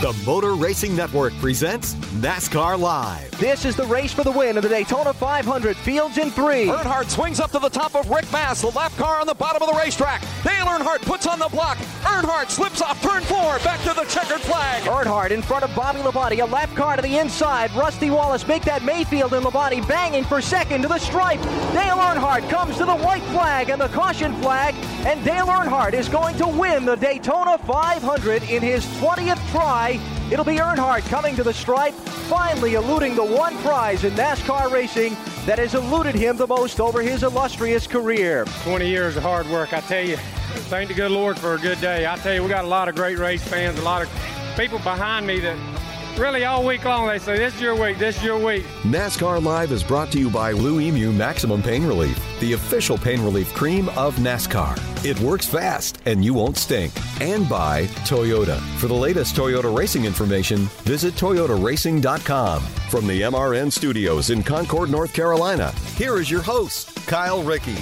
The Motor Racing Network presents NASCAR Live. This is the race for the win of the Daytona 500. Fields in three. Earnhardt swings up to the top of Rick Mast, the left car on the bottom of the racetrack. Dale Earnhardt puts on the block. Earnhardt slips off turn four, back to the checkered flag. Earnhardt in front of Bobby Labonte, a left car to the inside. Rusty Wallace make that Mayfield and Labonte banging for second to the stripe. Dale Earnhardt comes to the white flag and the caution flag, and Dale Earnhardt is going to win the Daytona 500 in his 20th try. It'll be Earnhardt coming to the stripe, finally eluding the one prize in NASCAR racing that has eluded him the most over his illustrious career. 20 years of hard work, I tell you. Thank the good Lord for a good day. I tell you, we got a lot of great race fans, a lot of people behind me that really all week long they say, This is your week, this is your week. NASCAR Live is brought to you by Blue-Emu Maximum Pain Relief, the official pain relief cream of NASCAR. It works fast and you won't stink. And by Toyota. For the latest Toyota racing information, visit toyotaracing.com. From the MRN studios in Concord, North Carolina, here is your host, Kyle Rickey.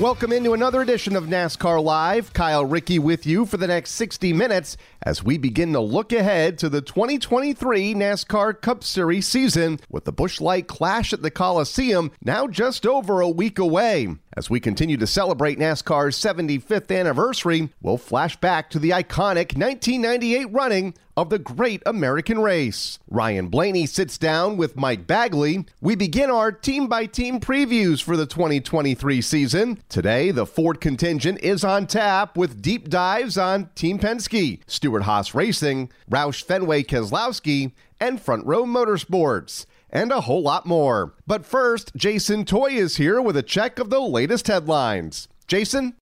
Welcome into another edition of NASCAR Live. Kyle Rickey with you for the next 60 minutes as we begin to look ahead to the 2023 NASCAR Cup Series season with the Busch Light Clash at the Coliseum now just over a week away. As we continue to celebrate NASCAR's 75th anniversary, we'll flash back to the iconic 1998 running of the Great American Race. Ryan Blaney sits down with Mike Bagley. We begin our team by team previews for the 2023 season. Today, the Ford contingent is on tap with deep dives on Team Penske, Stewart Haas Racing, Roush Fenway Keselowski, and Front Row Motorsports and a whole lot more. But first, Jason Toy is here with a check of the latest headlines. Jason?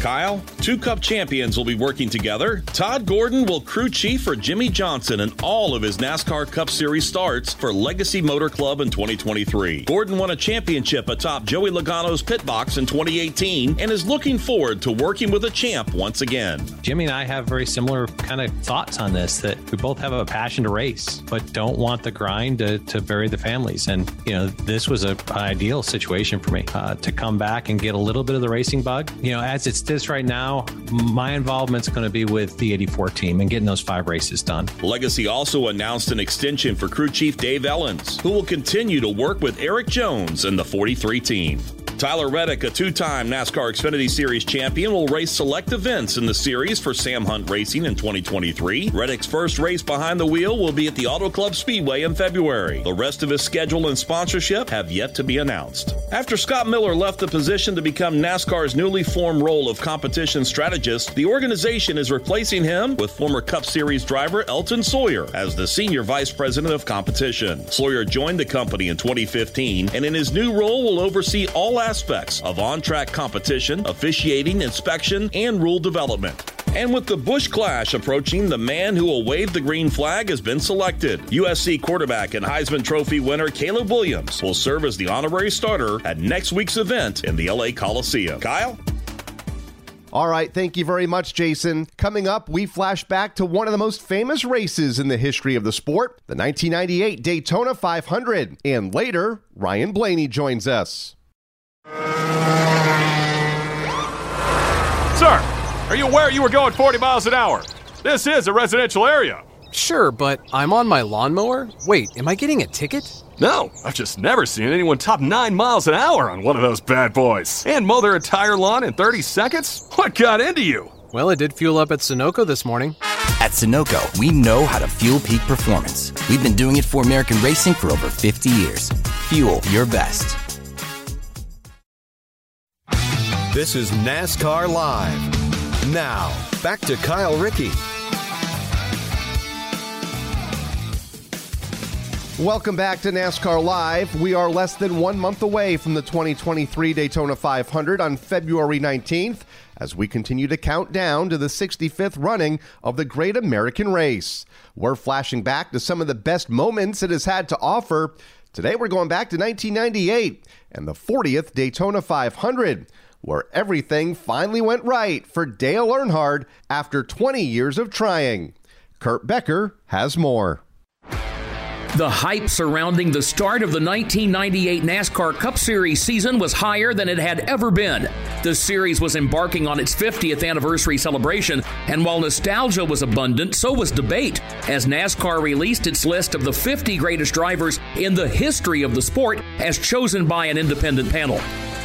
Kyle, two Cup champions will be working together. Todd Gordon will crew chief for Jimmie Johnson and all of his NASCAR Cup Series starts for Legacy Motor Club in 2023. Gordon won a championship atop Joey Logano's pit box in 2018 and is looking forward to working with a champ once again. Jimmy and I have very similar kind of thoughts on this that we both have a passion to race, but don't want the grind to, to bury the families. And, you know, this was an ideal situation for me uh, to come back and get a little bit of the racing bug. You know, as it's this right now, my involvement's going to be with the 84 team and getting those five races done. Legacy also announced an extension for crew chief Dave Elenz, who will continue to work with Erik Jones and the 43 team. Tyler Reddick, a two time NASCAR Xfinity Series champion, will race select events in the series for Sam Hunt Racing in 2023. Reddick's first race behind the wheel will be at the Auto Club Speedway in February. The rest of his schedule and sponsorship have yet to be announced. After Scott Miller left the position to become NASCAR's newly formed role of competition strategist, the organization is replacing him with former Cup Series driver Elton Sawyer as the senior vice president of competition. Sawyer joined the company in 2015 and in his new role will oversee all aspects of on track competition, officiating, inspection, and rule development. And with the Busch Clash approaching, the man who will wave the green flag has been selected. USC quarterback and Heisman Trophy winner Caleb Williams will serve as the honorary starter at next week's event in the LA Coliseum. Kyle? All right, thank you very much, Jason. Coming up, we flash back to one of the most famous races in the history of the sport, the 1998 Daytona 500. And later, Ryan Blaney joins us. Sir, are you aware you were going 40 miles an hour? This is a residential area. Sure, but I'm on my lawnmower. Wait, am I getting a ticket? No, I've just never seen anyone top 9 miles an hour on one of those bad boys. And mow their entire lawn in 30 seconds? What got into you? Well, it did fuel up at Sunoco this morning. At Sunoco, we know how to fuel peak performance. We've been doing it for American racing for over 50 years. Fuel your best. This is NASCAR Live. Now, back to Kyle Rickey. Welcome back to NASCAR Live. We are less than one month away from the 2023 Daytona 500 on February 19th as we continue to count down to the 65th running of the Great American Race. We're flashing back to some of the best moments it has had to offer. Today we're going back to 1998 and the 40th Daytona 500, where everything finally went right for Dale Earnhardt after 20 years of trying. Kurt Becker has more. The hype surrounding the start of the 1998 NASCAR Cup Series season was higher than it had ever been. The series was embarking on its 50th anniversary celebration, and while nostalgia was abundant, so was debate as NASCAR released its list of the 50 greatest drivers in the history of the sport as chosen by an independent panel.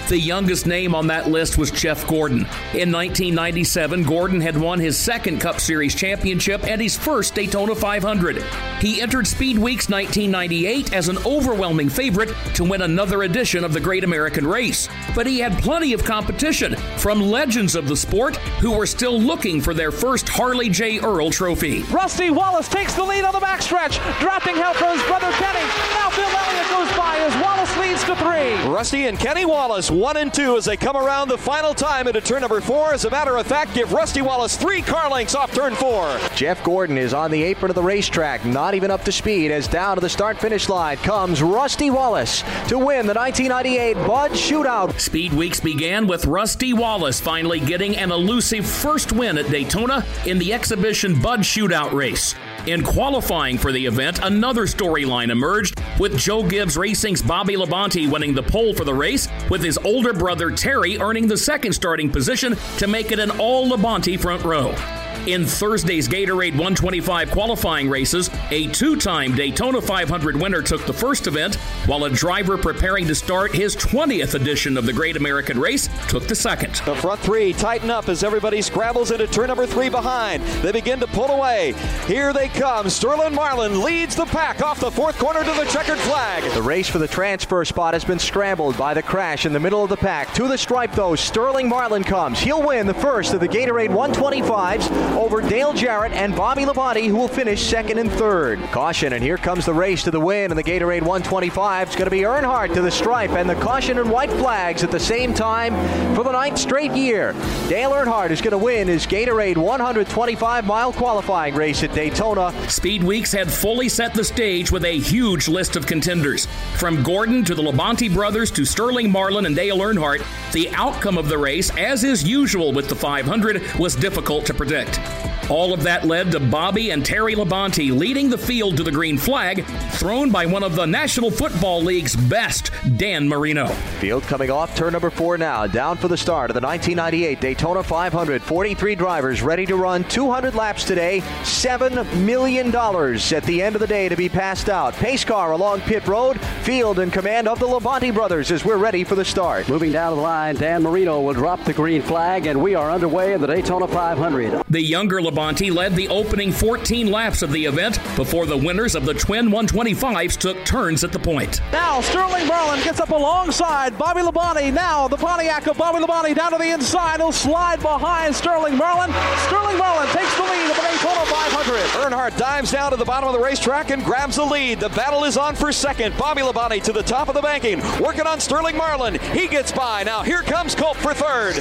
The youngest name on that list was Jeff Gordon. In 1997, Gordon had won his second Cup Series championship and his first Daytona 500. He entered Speed Weeks 1998 as an overwhelming favorite to win another edition of the Great American Race. But he had plenty of competition from legends of the sport who were still looking for their first Harley J. Earl trophy. Rusty Wallace takes the lead on the backstretch, dropping help from his brother Kenny. Now Bill Elliott goes by as Wallace leads to three. Rusty and Kenny Wallace one and two as they come around the final time into turn number four. As a matter of fact, give Rusty Wallace three car lengths off turn four. Jeff Gordon is on the apron of the racetrack, not even up to speed, as down to the start finish line comes Rusty Wallace to win the 1998 Bud Shootout. Speed Weeks began with Rusty Wallace finally getting an elusive first win at Daytona in the exhibition Bud Shootout race. In qualifying for the event, another storyline emerged with Joe Gibbs Racing's Bobby Labonte winning the pole for the race, with his older brother Terry earning the second starting position to make it an all Labonte front row. In Thursday's Gatorade 125 qualifying races, a two time Daytona 500 winner took the first event, while a driver preparing to start his 20th edition of the Great American Race took the second. The front three tighten up as everybody scrabbles into turn number three behind. They begin to pull away. Here they come. Sterling Marlin leads the pack off the fourth corner to the checkered flag. The race for the transfer spot has been scrambled by the crash in the middle of the pack. To the stripe, though, Sterling Marlin comes. He'll win the first of the Gatorade 125s over Dale Jarrett and Bobby Labonte, who will finish second and third. Caution, and here comes the race to the win in the Gatorade 125. It's going to be Earnhardt to the stripe and the caution and white flags at the same time for the ninth straight year. Dale Earnhardt is going to win his Gatorade 125 mile qualifying race at Daytona. Speed Weeks had fully set the stage with a huge list of contenders. From Gordon to the Labonte brothers to Sterling Marlin and Dale Earnhardt, the outcome of the race, as is usual with the 500, was difficult to predict. All of that led to Bobby and Terry Labonte leading the field to the green flag, thrown by one of the National Football League's best, Dan Marino. Field coming off turn number four now, down for the start of the 1998 Daytona 500. 43 drivers ready to run 200 laps today. $7 million at the end of the day to be passed out. Pace car along pit road, field in command of the Labonte brothers as we're ready for the start. Moving down the line, Dan Marino will drop the green flag, and we are underway in the Daytona 500. The younger Labonte led the opening 14 laps of the event before the winners of the twin 125s took turns at the point. Now Sterling Marlin gets up alongside Bobby Labonte. Now the Pontiac of Bobby Labonte down to the inside. He'll slide behind Sterling Marlin. Sterling Marlin takes the lead of the Daytona 500. Earnhardt dives down to the bottom of the racetrack and grabs the lead. The battle is on for second. Bobby Labonte to the top of the banking, working on Sterling Marlin. He gets by. Now here comes Cope for third.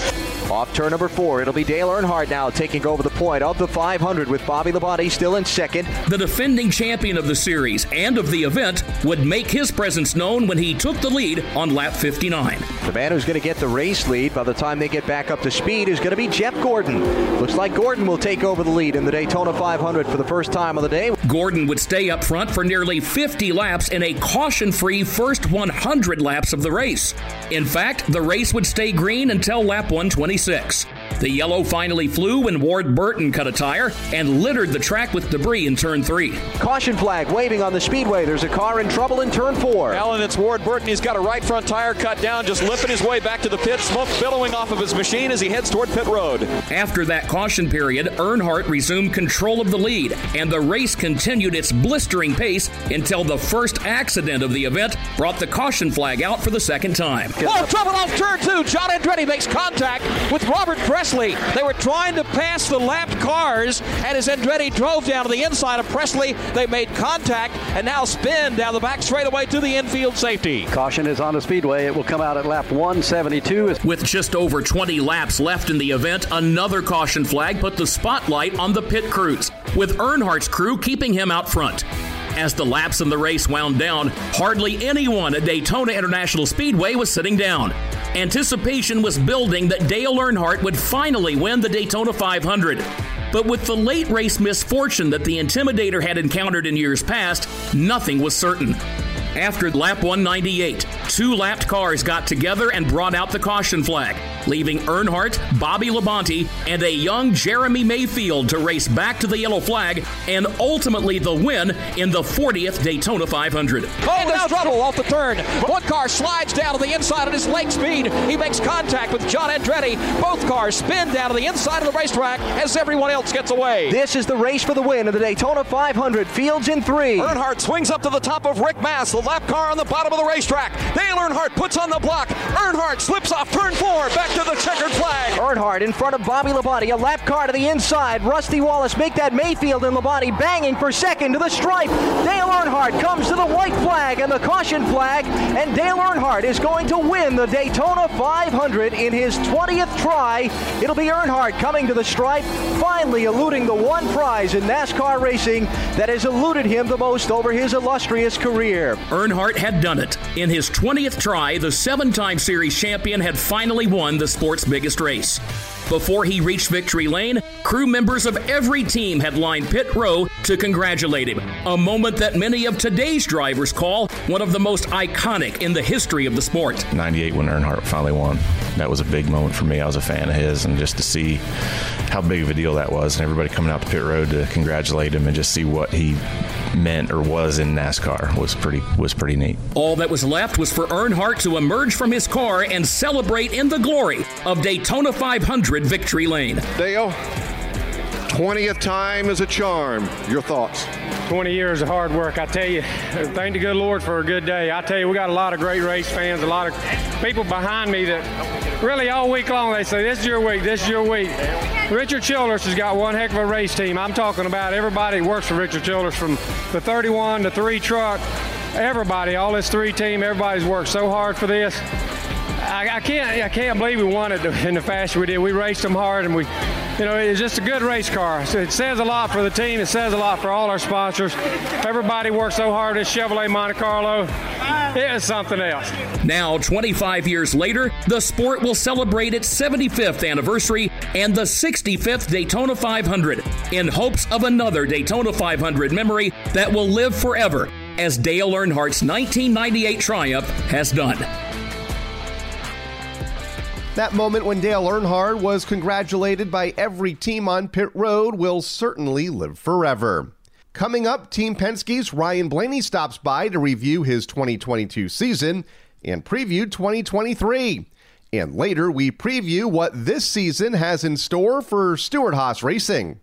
Off turn number four, it'll be Dale Earnhardt now taking over the point of the 500 with Bobby Labonte still in second. The defending champion of the series and of the event would make his presence known when he took the lead on lap 59. The man who's going to get the race lead by the time they get back up to speed is going to be Jeff Gordon. Looks like Gordon will take over the lead in the Daytona 500 for the first time of the day. Gordon would stay up front for nearly 50 laps in a caution free first 100 laps of the race. In fact, the race would stay green until lap 126. 26. The yellow finally flew when Ward Burton cut a tire and littered the track with debris in turn three. Caution flag waving on the speedway. There's a car in trouble in turn four. Alan, it's Ward Burton. He's got a right front tire cut down, just limping his way back to the pit, smoke billowing off of his machine as he heads toward pit road. After that caution period, Earnhardt resumed control of the lead, and the race continued its blistering pace until the first accident of the event brought the caution flag out for the second time. Oh, trouble off turn two. John Andretti makes contact with Robert Pressley. They were trying to pass the lapped cars, and as Andretti drove down to the inside of Pressley, they made contact and now spin down the back straightaway to the infield safety. Caution is on the speedway. It will come out at lap 172. With just over 20 laps left in the event, another caution flag put the spotlight on the pit crews, with Earnhardt's crew keeping him out front. As the laps in the race wound down, hardly anyone at Daytona International Speedway was sitting down. Anticipation was building that Dale Earnhardt would finally win the Daytona 500. But with the late race misfortune that the Intimidator had encountered in years past, nothing was certain. After lap 198, two lapped cars got together and brought out the caution flag, leaving Earnhardt, Bobby Labonte, and a young Jeremy Mayfield to race back to the yellow flag and ultimately the win in the 40th Daytona 500. Oh, there's trouble off the turn. One car slides down to the inside at his leg speed. He makes contact with John Andretti. Both cars spin down to the inside of the racetrack as everyone else gets away. This is the race for the win of the Daytona 500. Fields in three. Earnhardt swings up to the top of Rick Mast, the lap car on the bottom of the racetrack. Dale Earnhardt puts on the block. Earnhardt slips off turn four, back to the checkered flag. Earnhardt in front of Bobby Labonte, a lap car to the inside. Rusty Wallace make that Mayfield and Labonte banging for second to the stripe. Dale Earnhardt comes to the white flag and the caution flag, and Dale Earnhardt is going to win the Daytona 500 in his 20th try. It'll be Earnhardt coming to the stripe, finally eluding the one prize in NASCAR racing that has eluded him the most over his illustrious career. Earnhardt had done it. In his 20th try, the seven time series champion had finally won the sport's biggest race. Before he reached victory lane, crew members of every team had lined pit row to congratulate him. A moment that many of today's drivers call one of the most iconic in the history of the sport. 98 when Earnhardt finally won. That was a big moment for me. I was a fan of his, and just to see how big of a deal that was, and everybody coming out to pit road to congratulate him and just see what he meant or was in NASCAR was pretty was pretty neat. All that was left was for Earnhardt to emerge from his car and celebrate in the glory of Daytona 500 Victory Lane. Dale, 20th time is a charm. Your thoughts? 20 years of hard work. I tell you, thank the good Lord for a good day. I tell you, we got a lot of great race fans, a lot of people behind me that really all week long they say, This is your week, this is your week. Richard Childress has got one heck of a race team. I'm talking about everybody who works for Richard Childress from the 31 to 3 truck. Everybody, all this three team, everybody's worked so hard for this. I, I, can't I can't believe we won it in the fashion we did. We raced them hard and we you know, it's just a good race car. It says a lot for the team. It says a lot for all our sponsors. Everybody worked so hard at Chevrolet Monte Carlo. It is something else. Now, 25 years later, the sport will celebrate its 75th anniversary and the 65th Daytona 500 in hopes of another Daytona 500 memory that will live forever, as Dale Earnhardt's 1998 triumph has done. That moment when Dale Earnhardt was congratulated by every team on pit road will certainly live forever. Coming up, Team Penske's Ryan Blaney stops by to review his 2022 season and preview 2023. And later, we preview what this season has in store for Stewart Haas Racing.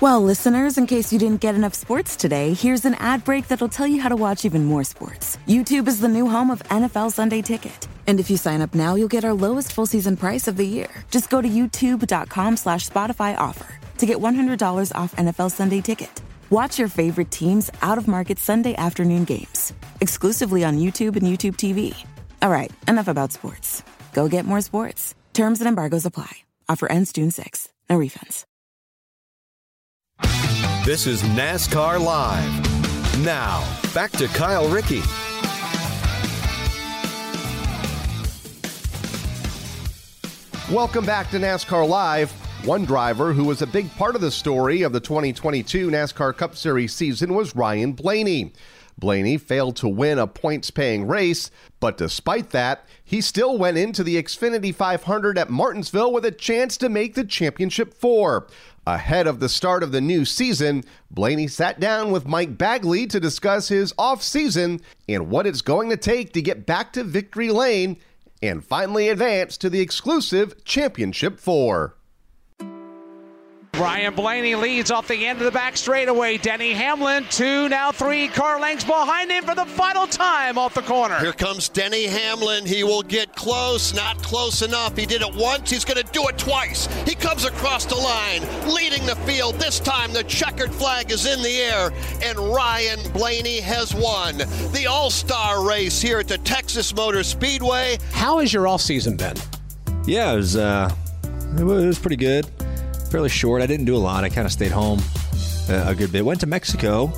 Well, listeners, in case you didn't get enough sports today, here's an ad break that'll tell you how to watch even more sports. YouTube is the new home of NFL Sunday Ticket. And if you sign up now, you'll get our lowest full season price of the year. Just go to youtube.com slash Spotify offer to get $100 off NFL Sunday Ticket. Watch your favorite teams out of market Sunday afternoon games, exclusively on YouTube and YouTube TV. All right, enough about sports. Go get more sports. Terms and embargoes apply. Offer ends June 6th. No refunds. This is NASCAR Live. Now, back to Kyle Rickey. Welcome back to NASCAR Live. One driver who was a big part of the story of the 2022 NASCAR Cup Series season was Ryan Blaney. Blaney failed to win a points paying race, but despite that, he still went into the Xfinity 500 at Martinsville with a chance to make the championship four. Ahead of the start of the new season, Blaney sat down with Mike Bagley to discuss his off-season and what it's going to take to get back to victory lane and finally advance to the exclusive Championship 4. Ryan Blaney leads off the end of the back straightaway. Denny Hamlin, two, now three car lengths behind him for the final time off the corner. Here comes Denny Hamlin. He will get close, not close enough. He did it once, he's going to do it twice. He comes across the line, leading the field. This time the checkered flag is in the air, and Ryan Blaney has won the All Star race here at the Texas Motor Speedway. How has your off season been? Yeah, it was, uh, it was pretty good fairly short. I didn't do a lot. I kind of stayed home uh, a good bit. Went to Mexico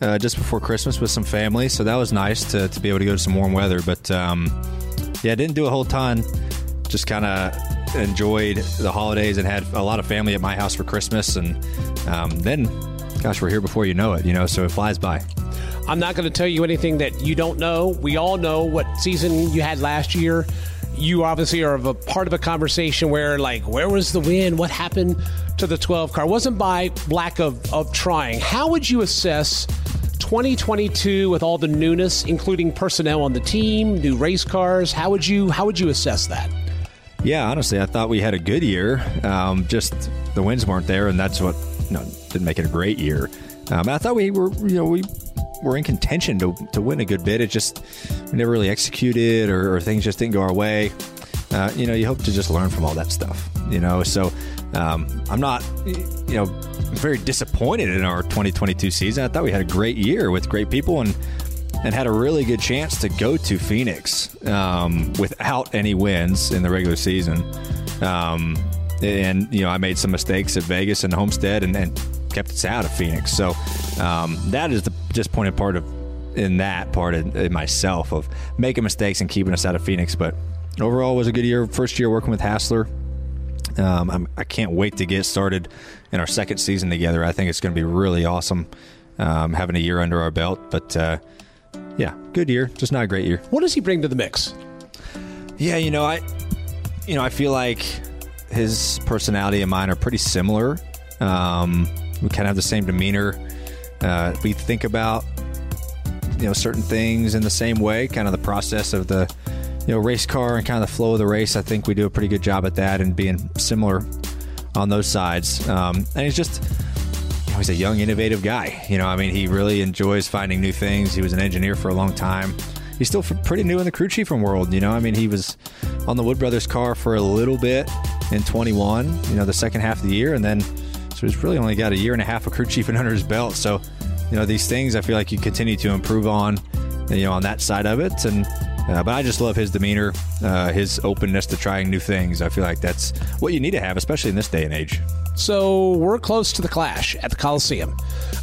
uh, just before Christmas with some family, so that was nice to, to be able to go to some warm weather. But um, yeah, didn't do a whole ton. Just kind of enjoyed the holidays and had a lot of family at my house for Christmas. And um, then, gosh, we're here before you know it, you know, so it flies by. I'm not going to tell you anything that you don't know. We all know what season you had last year you obviously are a part of a conversation where like where was the win? What happened to the 12 car? It wasn't by lack of, of trying. How would you assess 2022 with all the newness including personnel on the team new race cars? How would you how would you assess that? Yeah honestly i thought we had a good year. Um, just the wins weren't there and that's what you know, didn't make it a great year. Um, i thought we were you know we were in contention to, to win a good bit. It just we never really executed, or, or things just didn't go our way. Uh, you know, you hope to just learn from all that stuff. You know, so um, I'm not, you know, very disappointed in our 2022 season. I thought we had a great year with great people and and had a really good chance to go to Phoenix um, without any wins in the regular season. Um, and you know, I made some mistakes at Vegas and Homestead, and, and kept us out of Phoenix. So um, that is the disappointing part of in that part of, in myself of making mistakes and keeping us out of Phoenix. But overall, was a good year. First year working with Hassler. Um, I'm, I can not wait to get started in our second season together. I think it's going to be really awesome um, having a year under our belt. But uh, yeah, good year, just not a great year. What does he bring to the mix? Yeah, you know, I, you know, I feel like his personality and mine are pretty similar. Um, we kind of have the same demeanor. Uh, we think about you know certain things in the same way, kind of the process of the you know race car and kind of the flow of the race. I think we do a pretty good job at that and being similar on those sides. Um, and he's just you know, he's a young, innovative guy. You know, I mean, he really enjoys finding new things. He was an engineer for a long time. He's still pretty new in the crew chief world. You know, I mean, he was on the Wood Brothers car for a little bit in 21. You know, the second half of the year, and then he's really only got a year and a half of crew chief and under his belt. So, you know, these things I feel like you continue to improve on, you know, on that side of it. And uh, but I just love his demeanor, uh, his openness to trying new things. I feel like that's what you need to have, especially in this day and age. So we're close to the Clash at the Coliseum.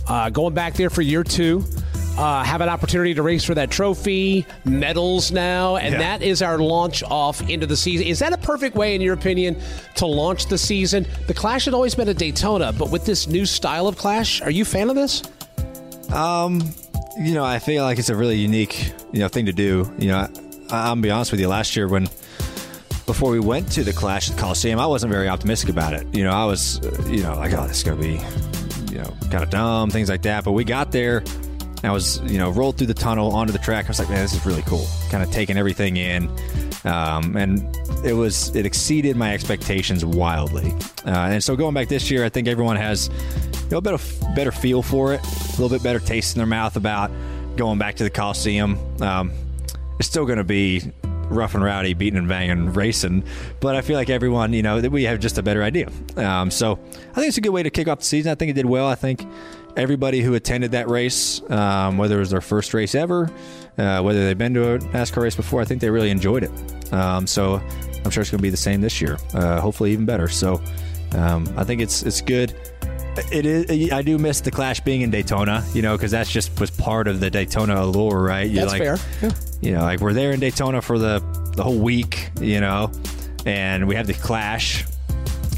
Uh, going back there for year two uh, have an opportunity to race for that trophy, medals now, and yeah. that is our launch off into the season. Is that a perfect way, in your opinion, to launch the season? The Clash had always been a Daytona, but with this new style of Clash, are you a fan of this? Um, you know, I feel like it's a really unique, you know, thing to do. You know, I, I'm gonna be honest with you. Last year, when before we went to the Clash at the Coliseum, I wasn't very optimistic about it. You know, I was, uh, you know, like, oh, this is gonna be, you know, kind of dumb, things like that. But we got there I was, you know, rolled through the tunnel onto the track. I was like, man, this is really cool. Kind of taking everything in, um, and it was it exceeded my expectations wildly. Uh, and so going back this year, I think everyone has a better better feel for it, a little bit better taste in their mouth about going back to the Coliseum. Um, it's still going to be rough and rowdy, beating and banging, racing. But I feel like everyone, you know, that we have just a better idea. Um, so I think it's a good way to kick off the season. I think it did well. I think everybody who attended that race, um, whether it was their first race ever, uh, whether they've been to a NASCAR race before, I think they really enjoyed it. Um, so I'm sure it's going to be the same this year. Uh, hopefully, even better. So um, I think it's it's good. It is. I do miss the Clash being in Daytona, you know, because that's just was part of the Daytona allure, right? You're that's like, fair. Yeah. You know, like we're there in Daytona for the the whole week, you know, and we have the Clash.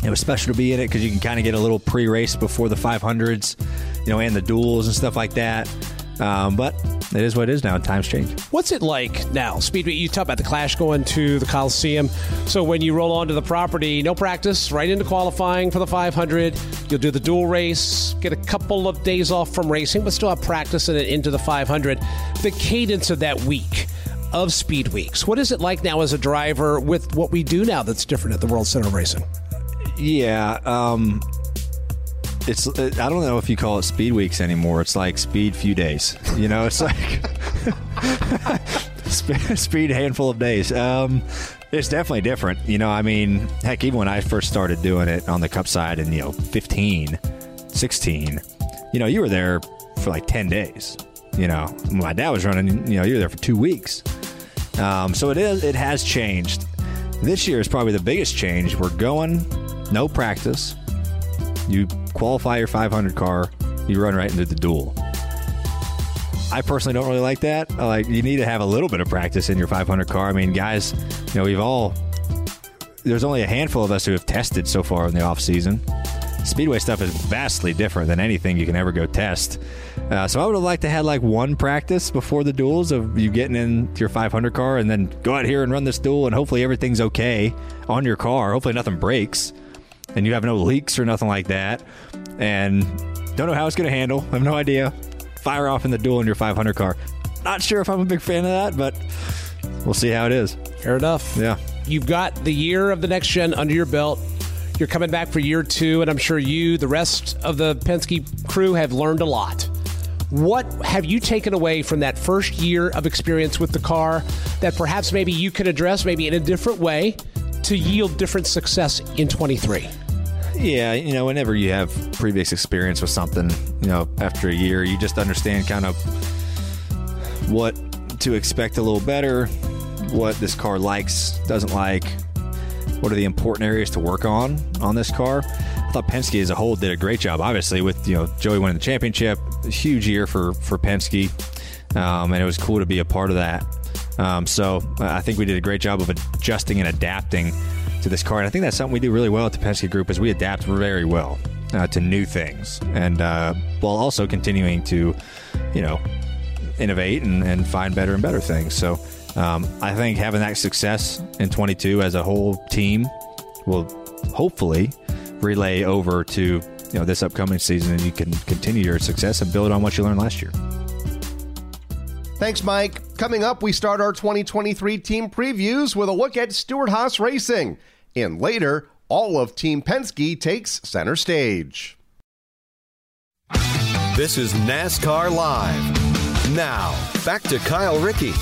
It was special to be in it because you can kind of get a little pre-race before the 500s you know, and the duels and stuff like that. Um, but it is what it is now. Times change. What's it like now? Speedway, you talk about the Clash going to the Coliseum. So when you roll onto the property, no practice, right into qualifying for the 500. You'll do the duel race, get a couple of days off from racing, but still have practice and then into the 500. The cadence of that week of speed weeks. What is it like now as a driver with what we do now that's different at the World Center of Racing? Yeah, um, it's I don't know if you call it speed weeks anymore. It's like speed few days. You know, it's like speed handful of days. Um, it's definitely different. You know, I mean, heck, even when I first started doing it on the cup side in, you know, 15, 16, you know, you were there for like 10 days. You know, my dad was running, you know, you were there for two weeks. Um, so it is, it has changed. This year is probably the biggest change. We're going, no practice. You qualify your 500 car, you run right into the duel. I personally don't really like that. Like you need to have a little bit of practice in your 500 car. I mean, guys, you know, we've all there's only a handful of us who have tested so far in the off season. Speedway stuff is vastly different than anything you can ever go test. Uh, so I would have liked to have like one practice before the duels of you getting in your 500 car and then go out here and run this duel and hopefully everything's okay on your car. Hopefully nothing breaks and you have no leaks or nothing like that. And don't know how it's going to handle. I have no idea. Fire off in the duel in your 500 car. Not sure if I'm a big fan of that, but we'll see how it is. Fair enough. Yeah. You've got the year of the next gen under your belt. You're coming back for year two, and I'm sure you, the rest of the Penske crew, have learned a lot. What have you taken away from that first year of experience with the car that perhaps maybe you could address maybe in a different way to yield different success in 23? Yeah, you know, whenever you have previous experience with something, you know, after a year, you just understand kind of what to expect a little better, what this car likes, doesn't like, what are the important areas to work on on this car. I thought Penske as a whole did a great job. Obviously, with you know Joey winning the championship, huge year for for Penske, um, and it was cool to be a part of that. Um, so I think we did a great job of adjusting and adapting to this car, and I think that's something we do really well at the Penske Group. Is we adapt very well uh, to new things, and uh, while also continuing to, you know, innovate and, and find better and better things. So um, I think having that success in 22 as a whole team will hopefully relay over to you know this upcoming season, and you can continue your success and build on what you learned last year. Thanks, Mike. Coming up, we start our 2023 team previews with a look at Stewart-Haas Racing. And later, all of Team Penske takes center stage. This is NASCAR Live. Now, back to Kyle Rickey.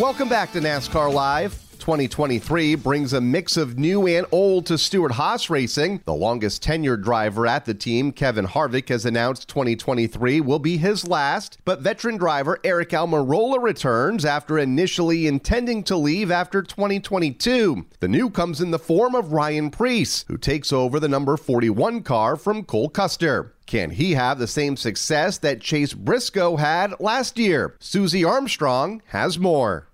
Welcome back to NASCAR Live. 2023 brings a mix of new and old to Stewart-Haas Racing. The longest tenured driver at the team, Kevin Harvick, has announced 2023 will be his last, but veteran driver Aric Almirola returns after initially intending to leave after 2022. The new comes in the form of Ryan Preece, who takes over the number 41 car from Cole Custer. Can he have the same success that Chase Briscoe had last year? Susie Armstrong has more.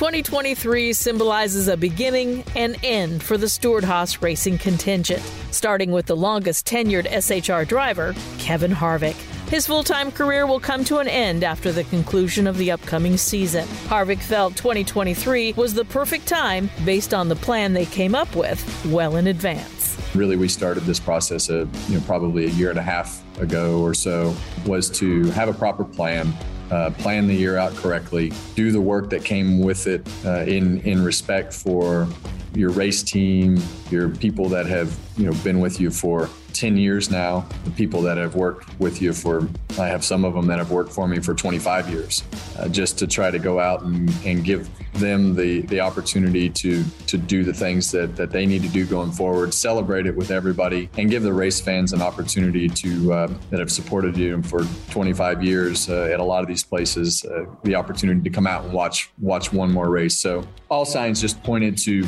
2023 symbolizes a beginning and end for the Stewart-Haas racing contingent, starting with the longest tenured SHR driver, Kevin Harvick. His full time career will come to an end after the conclusion of the upcoming season. Harvick felt 2023 was the perfect time based on the plan they came up with well in advance. Really, we started this process of, you know, probably a year and a half ago or so, was to have a proper plan uh, plan the year out correctly, do the work that came with it uh, in in respect for your race team, your people that have you know been with you for 10 years now, the people that have worked with you for, I have some of them that have worked for me for 25 years, uh, just to try to go out and, and give them the, the opportunity to, to do the things that, that they need to do going forward, celebrate it with everybody, and give the race fans an opportunity to, uh, that have supported you for 25 years uh, at a lot of these places, uh, the opportunity to come out and watch, watch one more race. So all signs just pointed to,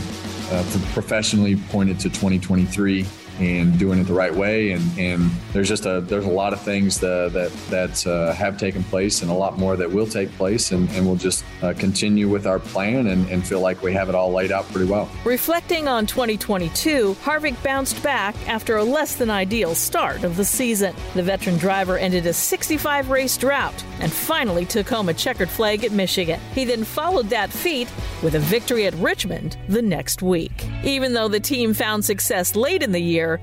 uh, professionally pointed to 2023 and doing it the right way. And, and there's just a there's a lot of things that that, that uh, have taken place and a lot more that will take place. And, and we'll just uh, continue with our plan and, and feel like we have it all laid out pretty well. Reflecting on 2022, Harvick bounced back after a less than ideal start of the season. The veteran driver ended a 65 race drought and finally took home a checkered flag at Michigan. He then followed that feat with a victory at Richmond the next week. Even though the team found success late in the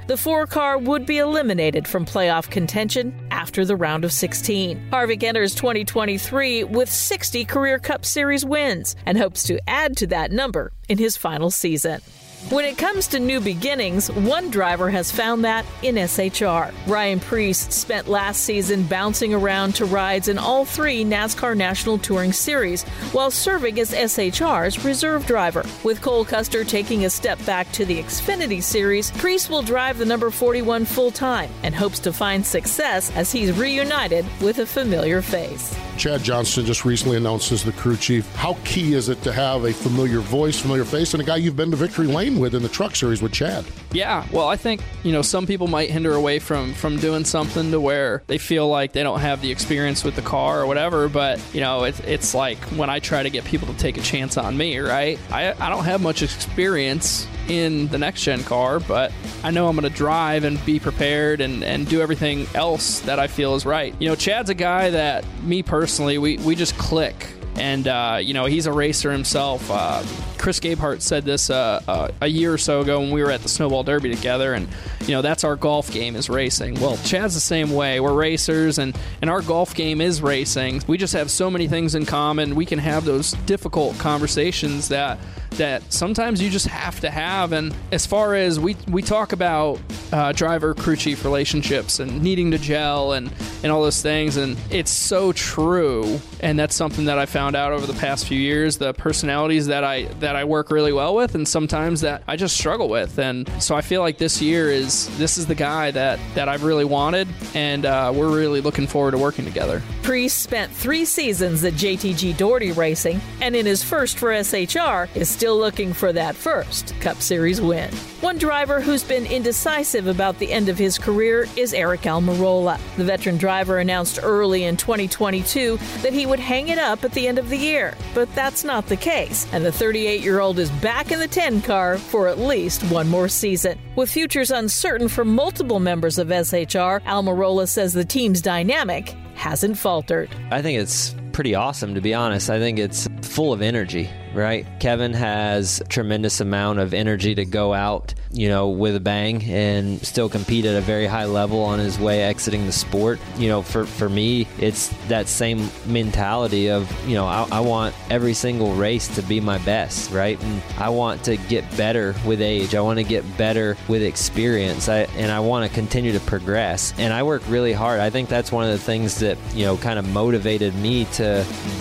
the four car would be eliminated from playoff contention after the round of 16. Harvick enters 2023 with 60 career Cup Series wins and hopes to add to that number in his final season. When it comes to new beginnings, one driver has found that in SHR. Ryan Preece spent last season bouncing around to rides in all three NASCAR National Touring Series while serving as SHR's reserve driver. With Cole Custer taking a step back to the Xfinity Series, Priest will drive the number 41 full time and hopes to find success as he's reunited with a familiar face. Chad Johnston just recently announced as the crew chief. How key is it to have a familiar voice, familiar face, and a guy you've been to victory lane with in the truck series with Chad? Yeah, well, I think you know some people might hinder away from from doing something to where they feel like they don't have the experience with the car or whatever. But you know, it's it's like when I try to get people to take a chance on me, right? I I don't have much experience in the next gen car, but I know I'm going to drive and be prepared and, and do everything else that I feel is right. You know, Chad's a guy that me personally, we, we just click. And, uh, you know, he's a racer himself. Uh, Chris Gabehart said this uh, uh, a year or so ago when we were at the Snowball Derby together, and you know that's our golf game is racing. Well, Chad's the same way. We're racers, and and our golf game is racing. We just have so many things in common. We can have those difficult conversations that that sometimes you just have to have. And as far as we we talk about uh, driver crew chief relationships and needing to gel and and all those things, and it's so true. And that's something that I found out over the past few years. The personalities that I that I work really well with, and sometimes that I just struggle with. And so I feel like this year is this is the guy that that I've really wanted, and uh, we're really looking forward to working together. Preece spent three seasons at JTG Daugherty Racing, and in his first for SHR is still looking for that first Cup Series win. One driver who's been indecisive about the end of his career is Aric Almirola. The veteran driver announced early in 2022 that he would hang it up at the end of the year, but that's not the case, and the 38 year old is back in the 10 car for at least one more season. With futures uncertain for multiple members of SHR, Almirola says the team's dynamic hasn't faltered. I think it's pretty awesome to be honest. I think it's full of energy, right? Kevin has tremendous amount of energy to go out, you know, with a bang and still compete at a very high level on his way exiting the sport. You know, for, for me, it's that same mentality of, you know, I, I want every single race to be my best, right? And I want to get better with age. I want to get better with experience. I, and I want to continue to progress. And I work really hard. I think that's one of the things that, you know, kind of motivated me to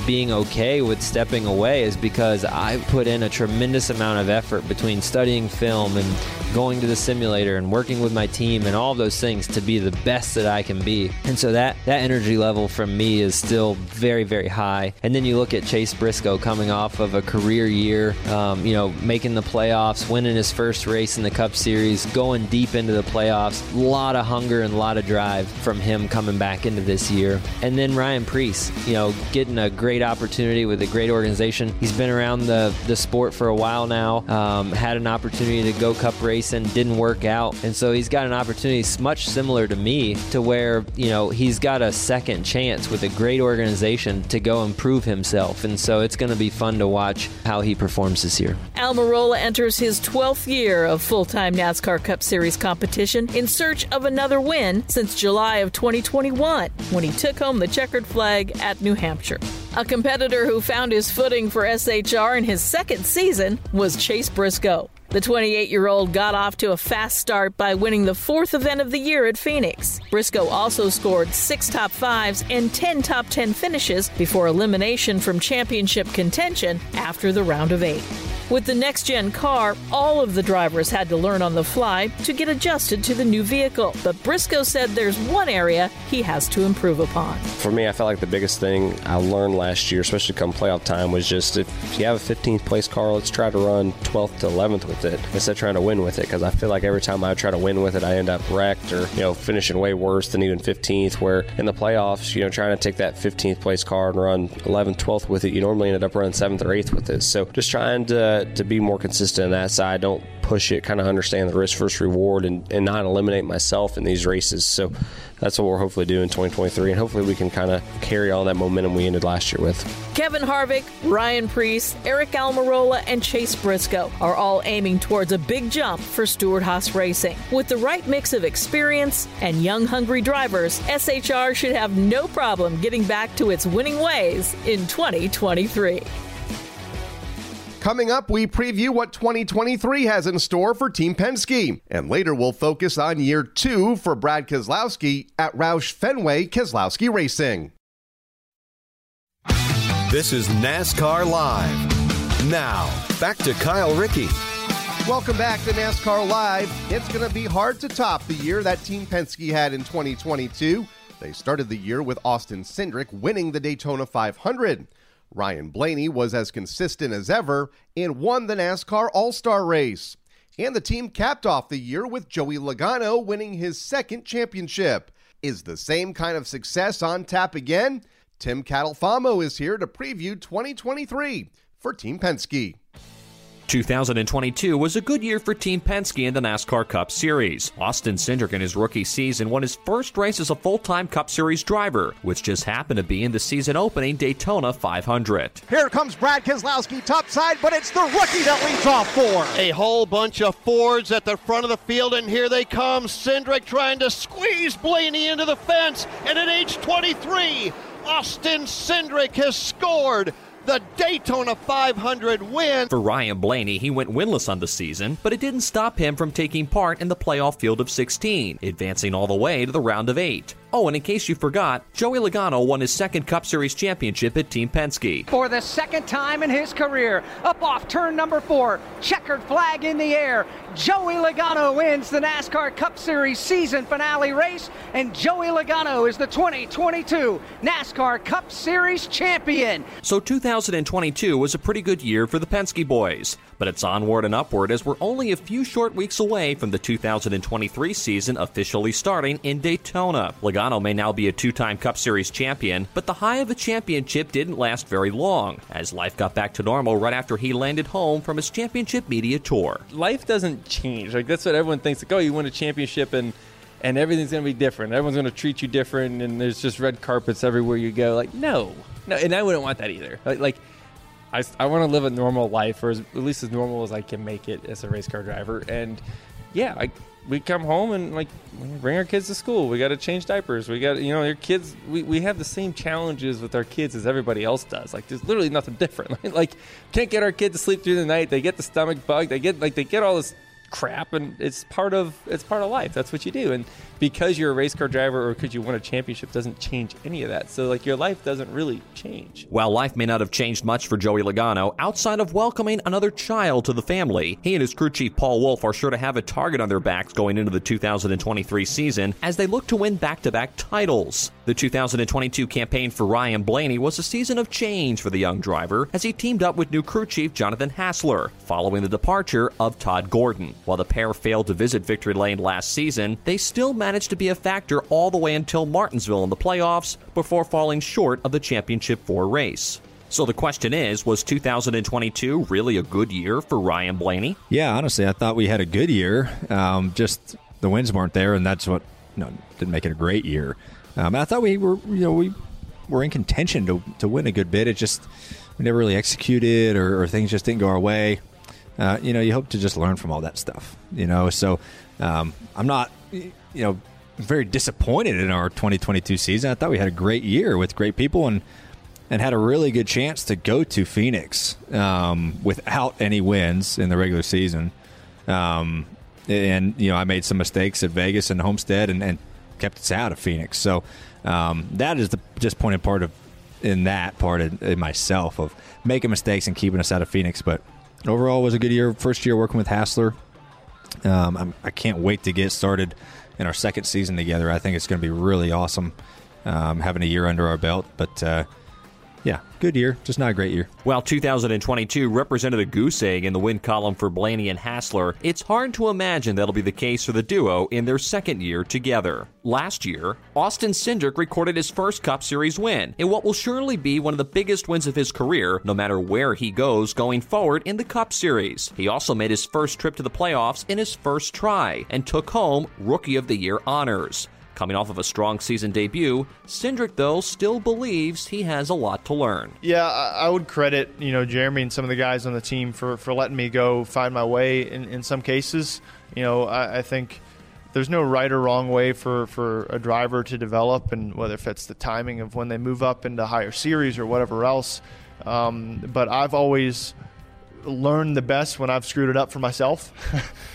being okay with stepping away is because I put in a tremendous amount of effort between studying film and going to the simulator and working with my team and all those things to be the best that I can be. And so that that energy level from me is still very very high. And then you look at Chase Briscoe coming off of a career year, um, you know, making the playoffs, winning his first race in the Cup Series, going deep into the playoffs. A lot of hunger and a lot of drive from him coming back into this year. And then Ryan Preece, you know, getting a great opportunity with a great organization. He's been around the the sport for a while now. Um, had an opportunity to go Cup racing didn't work out. And so he's got an opportunity much similar to me to where, you know, he's got a second chance with a great organization to go improve himself. And so it's going to be fun to watch how he performs this year. Almirola enters his 12th year of full time NASCAR Cup Series competition in search of another win since July of 2021 when he took home the checkered flag at New Hampshire. A competitor who found his footing for SHR in his second season was Chase Briscoe. The 28 year old got off to a fast start by winning the fourth event of the year at Phoenix. Briscoe also scored six top fives and 10 top 10 finishes before elimination from championship contention after the round of eight. With the next gen car, all of the drivers had to learn on the fly to get adjusted to the new vehicle. But Briscoe said there's one area he has to improve upon. For me, I felt like the biggest thing I learned last year, especially come playoff time, was just if you have a 15th place car, let's try to run 12th to 11th with it instead of trying to win with it. Because I feel like every time I try to win with it, I end up wrecked or you know finishing way worse than even 15th. Where in the playoffs, you know, trying to take that 15th place car and run 11th, 12th with it, you normally ended up running 7th or 8th with it. So just trying to to be more consistent on that side. Don't push it, kind of understand the risk versus reward, and, and not eliminate myself in these races. So that's what we're hopefully doing in 2023, and hopefully we can kind of carry all that momentum we ended last year with. Kevin Harvick, Ryan Preece, Aric Almirola, and Chase Briscoe are all aiming towards a big jump for Stewart Haas Racing. With the right mix of experience and young, hungry drivers, SHR should have no problem getting back to its winning ways in 2023. Coming up, we preview what 2023 has in store for Team Penske. And later, we'll focus on year two for Brad Keselowski at Roush Fenway Keselowski Racing. This is NASCAR Live. Now, back to Kyle Rickey. Welcome back to NASCAR Live. It's going to be hard to top the year that Team Penske had in 2022. They started the year with Austin Cindric winning the Daytona 500. Ryan Blaney was as consistent as ever and won the NASCAR All Star race. And the team capped off the year with Joey Logano winning his second championship. Is the same kind of success on tap again? Tim Catalfamo is here to preview 2023 for Team Penske. 2022 was a good year for Team Penske in the NASCAR Cup Series. Austin Cindric in his rookie season won his first race as a full-time Cup Series driver, which just happened to be in the season opening Daytona 500. Here comes Brad Keselowski topside, but it's the rookie that leads off four. A whole bunch of Fords at the front of the field, and here they come. Cindric trying to squeeze Blaney into the fence, and at age 23, Austin Cindric has scored the Daytona 500 win. For Ryan Blaney, he went winless on the season, but it didn't stop him from taking part in the playoff field of 16, advancing all the way to the round of 8. Oh, and in case you forgot, Joey Logano won his second Cup Series championship at Team Penske. For the second time in his career, up off turn number four, checkered flag in the air. Joey Logano wins the NASCAR Cup Series season finale race, and Joey Logano is the 2022 NASCAR Cup Series champion. So 2022 was a pretty good year for the Penske boys, but it's onward and upward as we're only a few short weeks away from the 2023 season officially starting in Daytona. Logano may now be a two time Cup Series champion, but the high of the championship didn't last very long, as life got back to normal right after he landed home from his championship media tour. Life doesn't change. Like, that's what everyone thinks. Like, oh, you win a championship and and everything's going to be different. Everyone's going to treat you different, and there's just red carpets everywhere you go. Like, no, no, and I wouldn't want that either. Like, like I, I want to live a normal life, or as, at least as normal as I can make it as a race car driver. And yeah, I, we come home and like we bring our kids to school. We got to change diapers. We got you know your kids. We, we have the same challenges with our kids as everybody else does. Like there's literally nothing different. like can't get our kid to sleep through the night. They get the stomach bug. They get like they get all this crap and it's part of it's part of life. That's what you do. And because you're a race car driver or because you won a championship doesn't change any of that. So like your life doesn't really change. While life may not have changed much for joey logano outside of welcoming another child to the family he and his crew chief paul wolfe are sure to have a target on their backs going into the 2023 season as they look to win back-to-back titles. The 2022 campaign for ryan blaney was a season of change for the young driver as he teamed up with new crew chief jonathan hassler following the departure of todd gordon while the pair failed to visit victory lane last season, they still managed to be a factor all the way until Martinsville in the playoffs before falling short of the championship four race. So the question is, was 2022 really a good year for Ryan Blaney? Yeah, honestly, I thought we had a good year. Um, just the wins weren't there, and that's what you know, didn't make it a great year. Um, I thought we were, you know, we were in contention to, to win a good bit. It just we never really executed, or, or things just didn't go our way uh, you know, you hope to just learn from all that stuff, you know. So um, I'm not, you know, very disappointed in our 2022 season. I thought we had a great year with great people and and had a really good chance to go to Phoenix um, without any wins in the regular season. Um, and you know, I made some mistakes at Vegas and Homestead and, and kept us out of Phoenix. So um, that is the disappointing part of in that part of in myself of making mistakes and keeping us out of Phoenix, but overall, was a good year. First year working with Hassler. Um, I'm, I can not wait to get started in our second season together. I think it's going to be really awesome um, having a year under our belt. But uh, yeah, good year, just not a great year. While 2022 represented a goose egg in the win column for Blaney and Hassler, it's hard to imagine that'll be the case for the duo in their second year together. Last year, Austin Cindric recorded his first Cup Series win in what will surely be one of the biggest wins of his career, no matter where he goes going forward in the Cup Series. He also made his first trip to the playoffs in his first try and took home Rookie of the Year honors. Coming off of a strong season debut, Cindric, though, still believes he has a lot to learn. Yeah, I would credit, you know, Jeremy and some of the guys on the team for, for letting me go find my way in, in some cases. You know, I, I think there's no right or wrong way for, for a driver to develop, and whether if it's the timing of when they move up into higher series or whatever else. Um, but I've always learned the best when I've screwed it up for myself.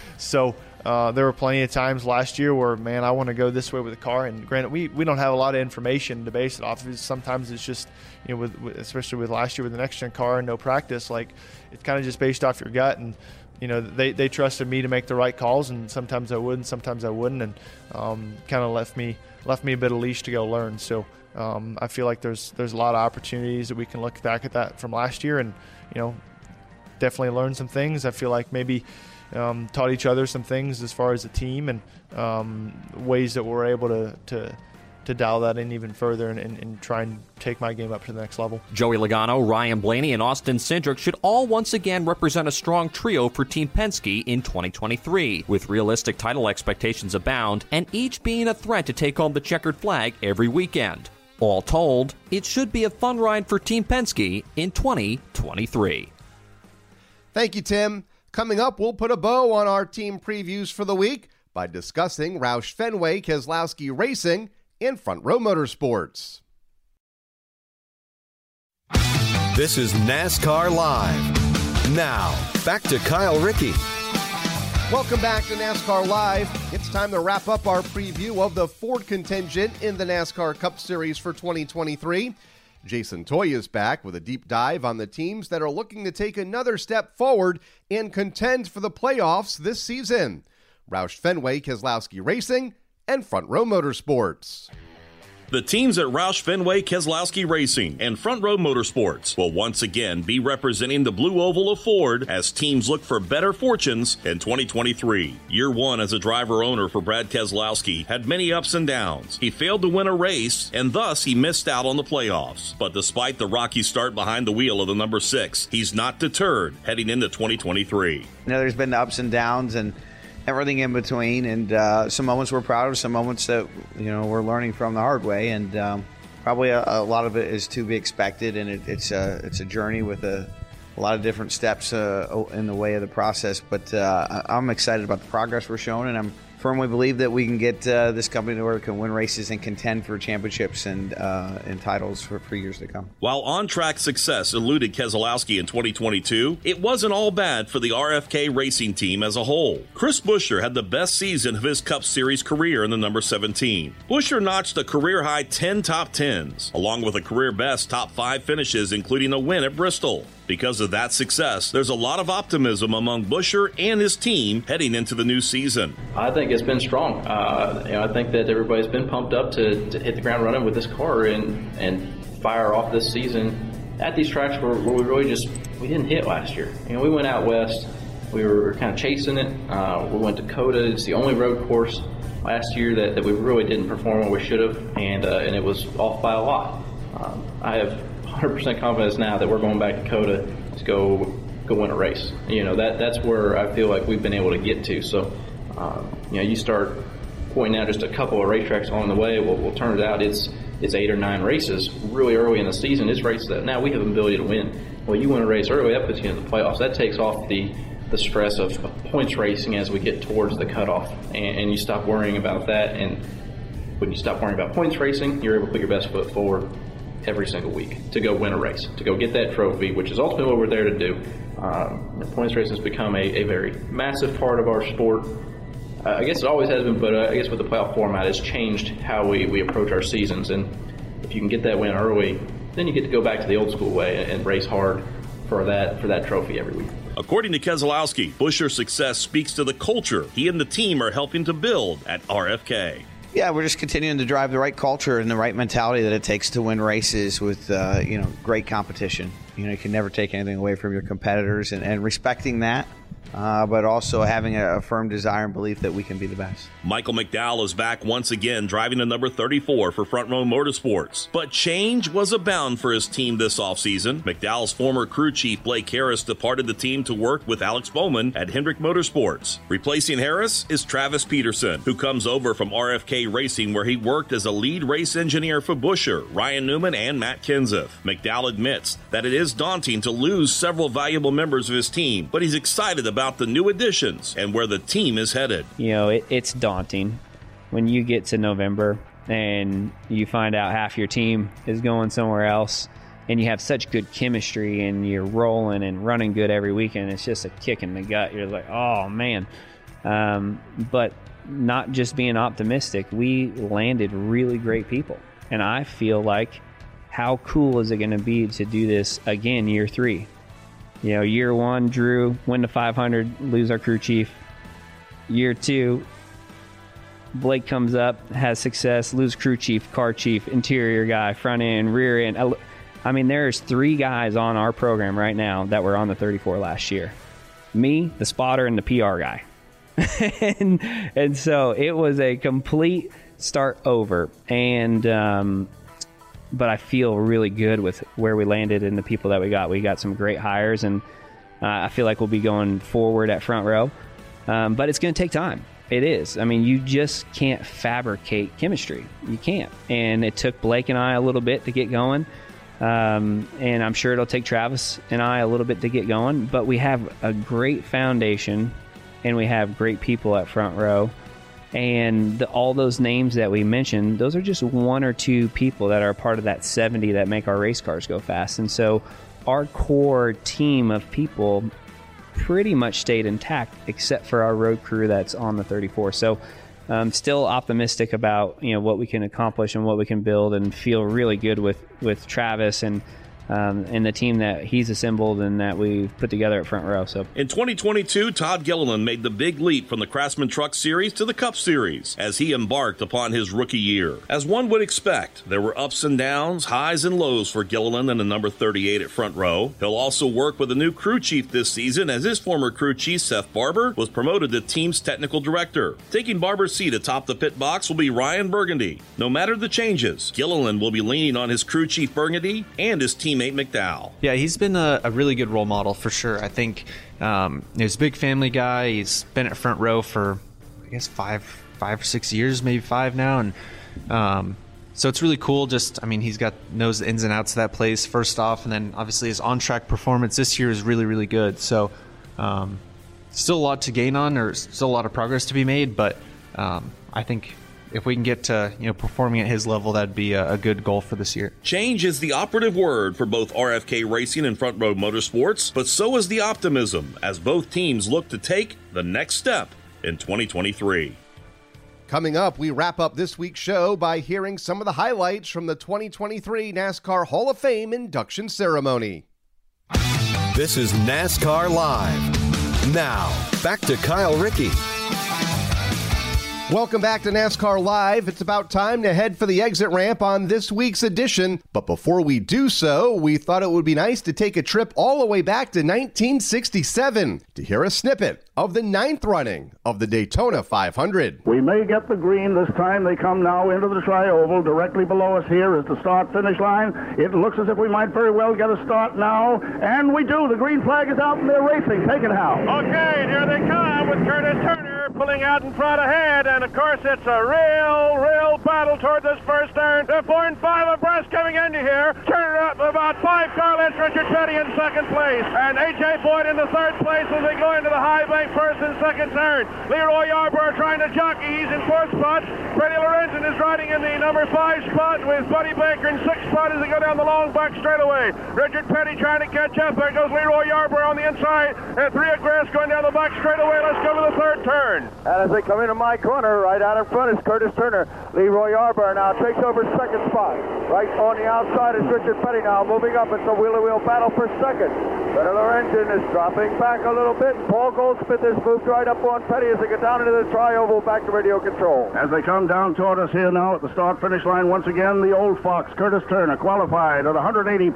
so uh, there were plenty of times last year where, man, I want to go this way with the car. And granted, we, we don't have a lot of information to base it off of. Sometimes it's just, you know, with, with especially with last year with the next gen car and no practice, like it's kind of just based off your gut. And you know, they, they trusted me to make the right calls, and sometimes I would, and sometimes I wouldn't, and um, kind of left me left me a bit of leash to go learn. So um, I feel like there's there's a lot of opportunities that we can look back at that from last year, and you know, definitely learn some things. I feel like maybe um, taught each other some things as far as a team and um, ways that we're able to, to to dial that in even further and, and, and, try and take my game up to the next level. Joey Logano, Ryan Blaney, and Austin Cindric should all once again represent a strong trio for Team Penske in 2023, with realistic title expectations abound and each being a threat to take home the checkered flag every weekend. All told, it should be a fun ride for Team Penske in 2023. Thank you, Tim. Coming up, we'll put a bow on our team previews for the week by discussing Roush Fenway Keselowski Racing in Front Row Motorsports. This is NASCAR Live. Now, back to Kyle Rickey. Welcome back to NASCAR Live. It's time to wrap up our preview of the Ford contingent in the NASCAR Cup Series for 2023. Jason Toy is back with a deep dive on the teams that are looking to take another step forward and contend for the playoffs this season. Roush Fenway Keselowski Racing and Front Row Motorsports. The teams at Roush Fenway Keselowski Racing and Front Row Motorsports will once again be representing the Blue Oval of Ford as teams look for better fortunes in 2023. Year one as a driver owner for Brad Keselowski had many ups and downs. He failed to win a race and thus he missed out on the playoffs. But despite the rocky start behind the wheel of the number six, he's not deterred heading into 2023. You know, there's been ups and downs and everything in between. And uh, some moments we're proud of, some moments that you know we're learning from the hard way, and um, probably a, a, lot of it is to be expected. And it, it's a it's a journey with a, a lot of different steps uh, in the way of the process. But uh, I'm excited about the progress we're showing, and I'm firmly believe that we can get uh, this company to where it can win races and contend for championships and uh, and titles for, for years to come. While on track success eluded Keselowski in 2022, it wasn't all bad for the RFK racing team as a whole. Chris Buescher had the best season of his Cup Series career in the number 17. Buescher notched a career high 10 top 10s, along with a career best top 5 finishes, including a win at Bristol. Because of that success, there's a lot of optimism among Buescher and his team heading into the new season. I think it's been strong. Uh, you know, I think that everybody's been pumped up to, to, hit the ground running with this car and and fire off this season at these tracks where, where we really just we didn't hit last year. You know, we went out west, we were kind of chasing it. Uh, we went to COTA. It's the only road course last year that, that we really didn't perform where we should have, and uh, and it was off by a lot. Um, I have 100% confidence now that we're going back to COTA to go go win a race. You know that that's where I feel like we've been able to get to. So, um, you know, you start pointing out just a couple of racetracks along the way. Well, well, turns out it's it's eight or nine races really early in the season. It's races that now we have an ability to win. Well, you win a race early, that puts you in the playoffs. That takes off the the stress of points racing as we get towards the cutoff, and, and you stop worrying about that. And when you stop worrying about points racing, you're able to put your best foot forward every single week to go win a race, to go get that trophy, which is ultimately what we're there to do. Um, points racing has become a, a, very massive part of our sport. Uh, I guess it always has been, but uh, I guess with the playoff format, it's changed how we, we approach our seasons. And if you can get that win early, then you get to go back to the old school way and, and race hard for that for that trophy every week. According to Keselowski, Buescher's success speaks to the culture he and the team are helping to build at RFK. Yeah, we're just continuing to drive the right culture and the right mentality that it takes to win races with uh, you know great competition. You know, you can never take anything away from your competitors, and, and respecting that uh, but also having a, a, firm desire and belief that we can be the best. Michael McDowell is back once again, driving the number 34 for Front Row Motorsports. But change was abound for his team this offseason. McDowell's former crew chief Blake Harris departed the team to work with Alex Bowman at Hendrick Motorsports. Replacing Harris is Travis Peterson, who comes over from RFK Racing, where he worked as a lead race engineer for Buescher, Ryan Newman, and Matt Kenseth. McDowell admits that it is daunting to lose several valuable members of his team, but he's excited about about the new additions and where the team is headed. You know, it, it's daunting when you get to November and you find out half your team is going somewhere else and you have such good chemistry and you're rolling and running good every weekend. It's just a kick in the gut. You're like, oh man. Um, but not just being optimistic, we landed really great people. And I feel like how cool is it going to be to do this again year three? You know, year one, Drew, win to 500, lose our crew chief. Year two, Blake comes up, has success, lose crew chief, car chief, interior guy, front end, rear end. I mean, there's three guys on our program right now that were on the 34 last year. Me, the spotter, and the PR guy. and, and so it was a complete start over. And um, but I feel really good with where we landed and the people that we got. We got some great hires, and uh, I feel like we'll be going forward at front row. Um, but it's going to take time. It is. I mean, you just can't fabricate chemistry. You can't. And it took Blake and I a little bit to get going. Um, and I'm sure it'll take Travis and I a little bit to get going. But we have a great foundation and we have great people at front row. And the, all those names that we mentioned, those are just one or two people that are part of that 70 that make our race cars go fast. And so our core team of people pretty much stayed intact except for our road crew that's on the 34. So I'm um, still optimistic about you know what we can accomplish and what we can build and feel really good with with Travis and um, and the team that he's assembled and that we've put together at front row. So in 2022, Todd Gilliland made the big leap from the Craftsman Truck Series to the Cup Series as he embarked upon his rookie year. As one would expect, there were ups and downs, highs and lows for Gilliland and the number 38 at front row. He'll also work with a new crew chief this season as his former crew chief Seth Barbour was promoted to team's technical director. Taking Barbour's seat atop the pit box will be Ryan Bergenty. No matter the changes, Gilliland will be leaning on his crew chief Burgundy and his team teammate McDowell. Yeah, he's been a, a really good role model for sure. I think um, he's a big family guy. He's been at front row for I guess five five or six years, maybe five now, and um, so it's really cool. Just I mean, he's got knows the ins and outs of that place first off, and then obviously his on track performance this year is really really good. So um, still a lot to gain on, or still a lot of progress to be made, but um, I think if we can get to you know performing at his level, that'd be a, a, good goal for this year. Change is the operative word for both RFK Racing and Front Row Motorsports, but so is the optimism as both teams look to take the next step in 2023. Coming up, we wrap up this week's show by hearing some of the highlights from the 2023 NASCAR Hall of Fame induction ceremony. This is NASCAR Live. Now, back to Kyle Rickey. Welcome back to NASCAR Live. It's about time to head for the exit ramp on this week's edition. But before we do so, we thought it would be nice to take a trip all the way back to 1967 to hear a snippet of the ninth running of the Daytona 500. We may get the green this time. They come now into the tri-oval. Directly below us here is the start-finish line. It looks as if we might very well get a start now. And we do. The green flag is out and they're racing. Take it, Hal. Okay, here they come with Curtis Turner pulling out in front ahead. And of course, it's a real, real battle toward this first turn. They're four and five abreast coming into here. Turner up about five car lengths. Richard Petty in second place. And A.J. Foyt in the third place as they go into the high first and second turn. LeeRoy Yarbrough trying to jockey. He's in fourth spot. Freddie Lorenzen is riding in the number five spot with Buddy Baker in sixth spot as they go down the long back straightaway. Richard Petty trying to catch up. There goes LeeRoy Yarbrough on the inside. And three of Grass going down the back straightaway. Let's go to the third turn. And as they come into my corner, right out in front is Curtis Turner. LeeRoy Yarbrough now takes over second spot. Right on the outside is Richard Petty now moving up. It's a wheelie wheel battle for second. Peddler engine is dropping back a little bit. Paul Goldsmith has moved right up on Petty as they get down into the tri-oval back to radio control. As they come down toward us here now at the start finish line, once again, the old Fox, Curtis Turner, qualified at 180.831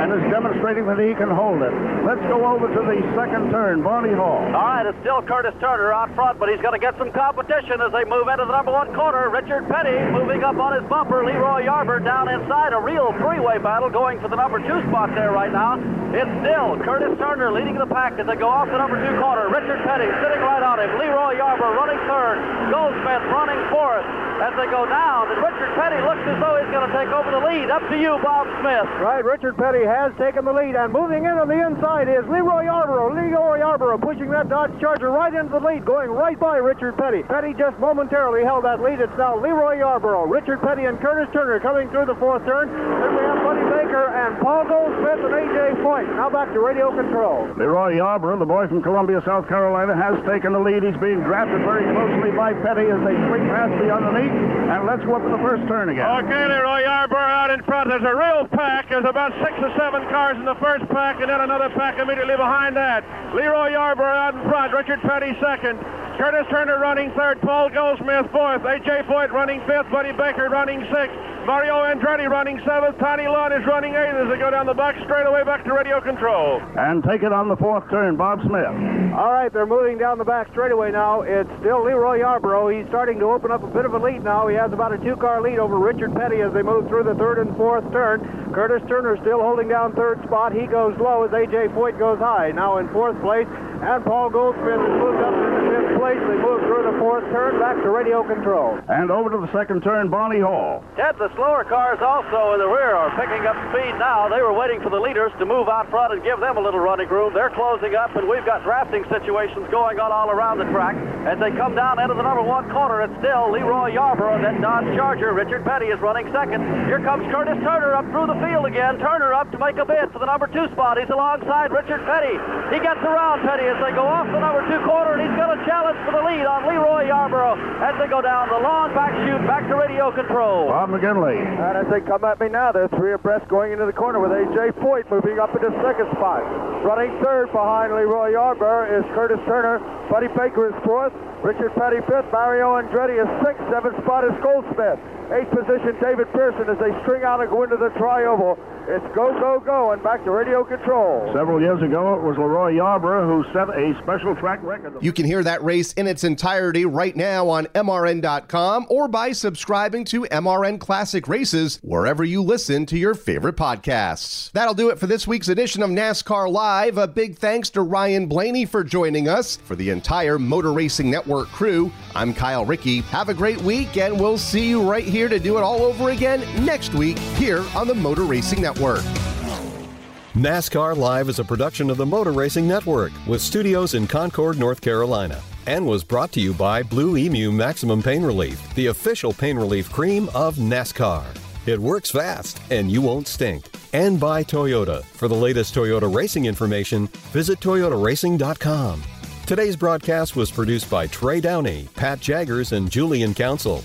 and is demonstrating that he can hold it. Let's go over to the second turn, Barney Hall. All right, it's still Curtis Turner out front, but he's going to get some competition as they move into the number one corner. Richard Petty moving up on his bumper. LeeRoy Yarbrough down inside. A real three-way battle going for the number two spot there right now. It's still Curtis Turner leading the pack as they go off the number two corner. Richard Petty sitting right on him. LeeRoy Yarbrough running third. Goldsmith running fourth as they go down. And Richard Petty looks as though he's going to take over the lead. Up to you, Bob Smith. Right, Richard Petty has taken the lead, and moving in on the inside is LeeRoy Yarbrough. LeeRoy Yarbrough pushing that Dodge Charger right into the lead, going right by Richard Petty. Petty just momentarily held that lead. It's now LeeRoy Yarbrough, Richard Petty, and Curtis Turner coming through the fourth turn. Then we have Buddy Baker and Paul Goldsmith and A.J. Foyt. Now back to radio control. LeeRoy Yarbrough, the boy from Columbia, South Carolina, has taken the lead. He's being drafted very closely by Petty as they swing past the underneath. And let's to the first turn again. Okay, LeeRoy Yarbrough out in front. There's a real pack. There's about six or seven cars in the first pack, and then another pack immediately behind that. LeeRoy Yarbrough out in front. Richard Petty second. Curtis Turner running third. Paul Goldsmith fourth. A.J. Foyt running fifth. Buddy Baker running sixth. Mario Andretti running seventh. Tiny Lund is running eighth as they go down the back straightaway back to radio control. And take it on the fourth turn, Bob Smith. All right, they're moving down the back straightaway now. It's still LeeRoy Yarbrough. He's starting to open up a bit of a lead now. He has about a two-car lead over Richard Petty as they move through the third and fourth turn. Curtis Turner still holding down third spot. He goes low as A.J. Foyt goes high. Now in fourth place, and Paul Goldsmith has moved up into fifth place. They move through the fourth turn back to radio control. And over to the second turn, Barney Hall. Ted, the slower cars also in the rear are picking up speed now. They were waiting for the leaders to move out front and give them a little running room. They're closing up, and we've got drafting situations going on all around the track. As they come down into the number one corner, it's still LeeRoy Yarbrough, that Dodge Charger. Richard Petty is running second. Here comes Curtis Turner up through the field again. Turner up to make a bid for the number two spot. He's alongside Richard Petty. He gets around Petty as they go off the number two corner, and he's going to challenge for the lead on LeeRoy Yarbrough as they go down the long back chute back to radio control. Bob McGinley. And as they come at me now, they're three abreast going into the corner with A.J. Foyt moving up into second spot. Running third behind LeeRoy Yarbrough is Curtis Turner. Buddy Baker is fourth. Richard Petty fifth. Mario Andretti is sixth. Seventh spot is Goldsmith. Eighth position, David Pearson as they string out and go into the tri-oval. It's go, go, go, and back to radio control. Several years ago, it was LeeRoy Yarbrough who set a special track record. You can hear that race in its entirety right now on MRN.com or by subscribing to MRN Classic Races wherever you listen to your favorite podcasts. That'll do it for this week's edition of NASCAR Live. A big thanks to Ryan Blaney for joining us. For the entire Motor Racing Network crew, I'm Kyle Rickey. Have a great week, and we'll see you right here to do it all over again next week here on the Motor Racing Network. NASCAR Live is a production of the Motor Racing Network with studios in Concord, North Carolina, and was brought to you by Blue Emu Maximum Pain Relief, the official pain relief cream of NASCAR. It works fast and you won't stink. And by Toyota. For the latest Toyota racing information, visit toyotaracing.com. Today's broadcast was produced by Trey Downey, Pat Jaggers, and Julian Council.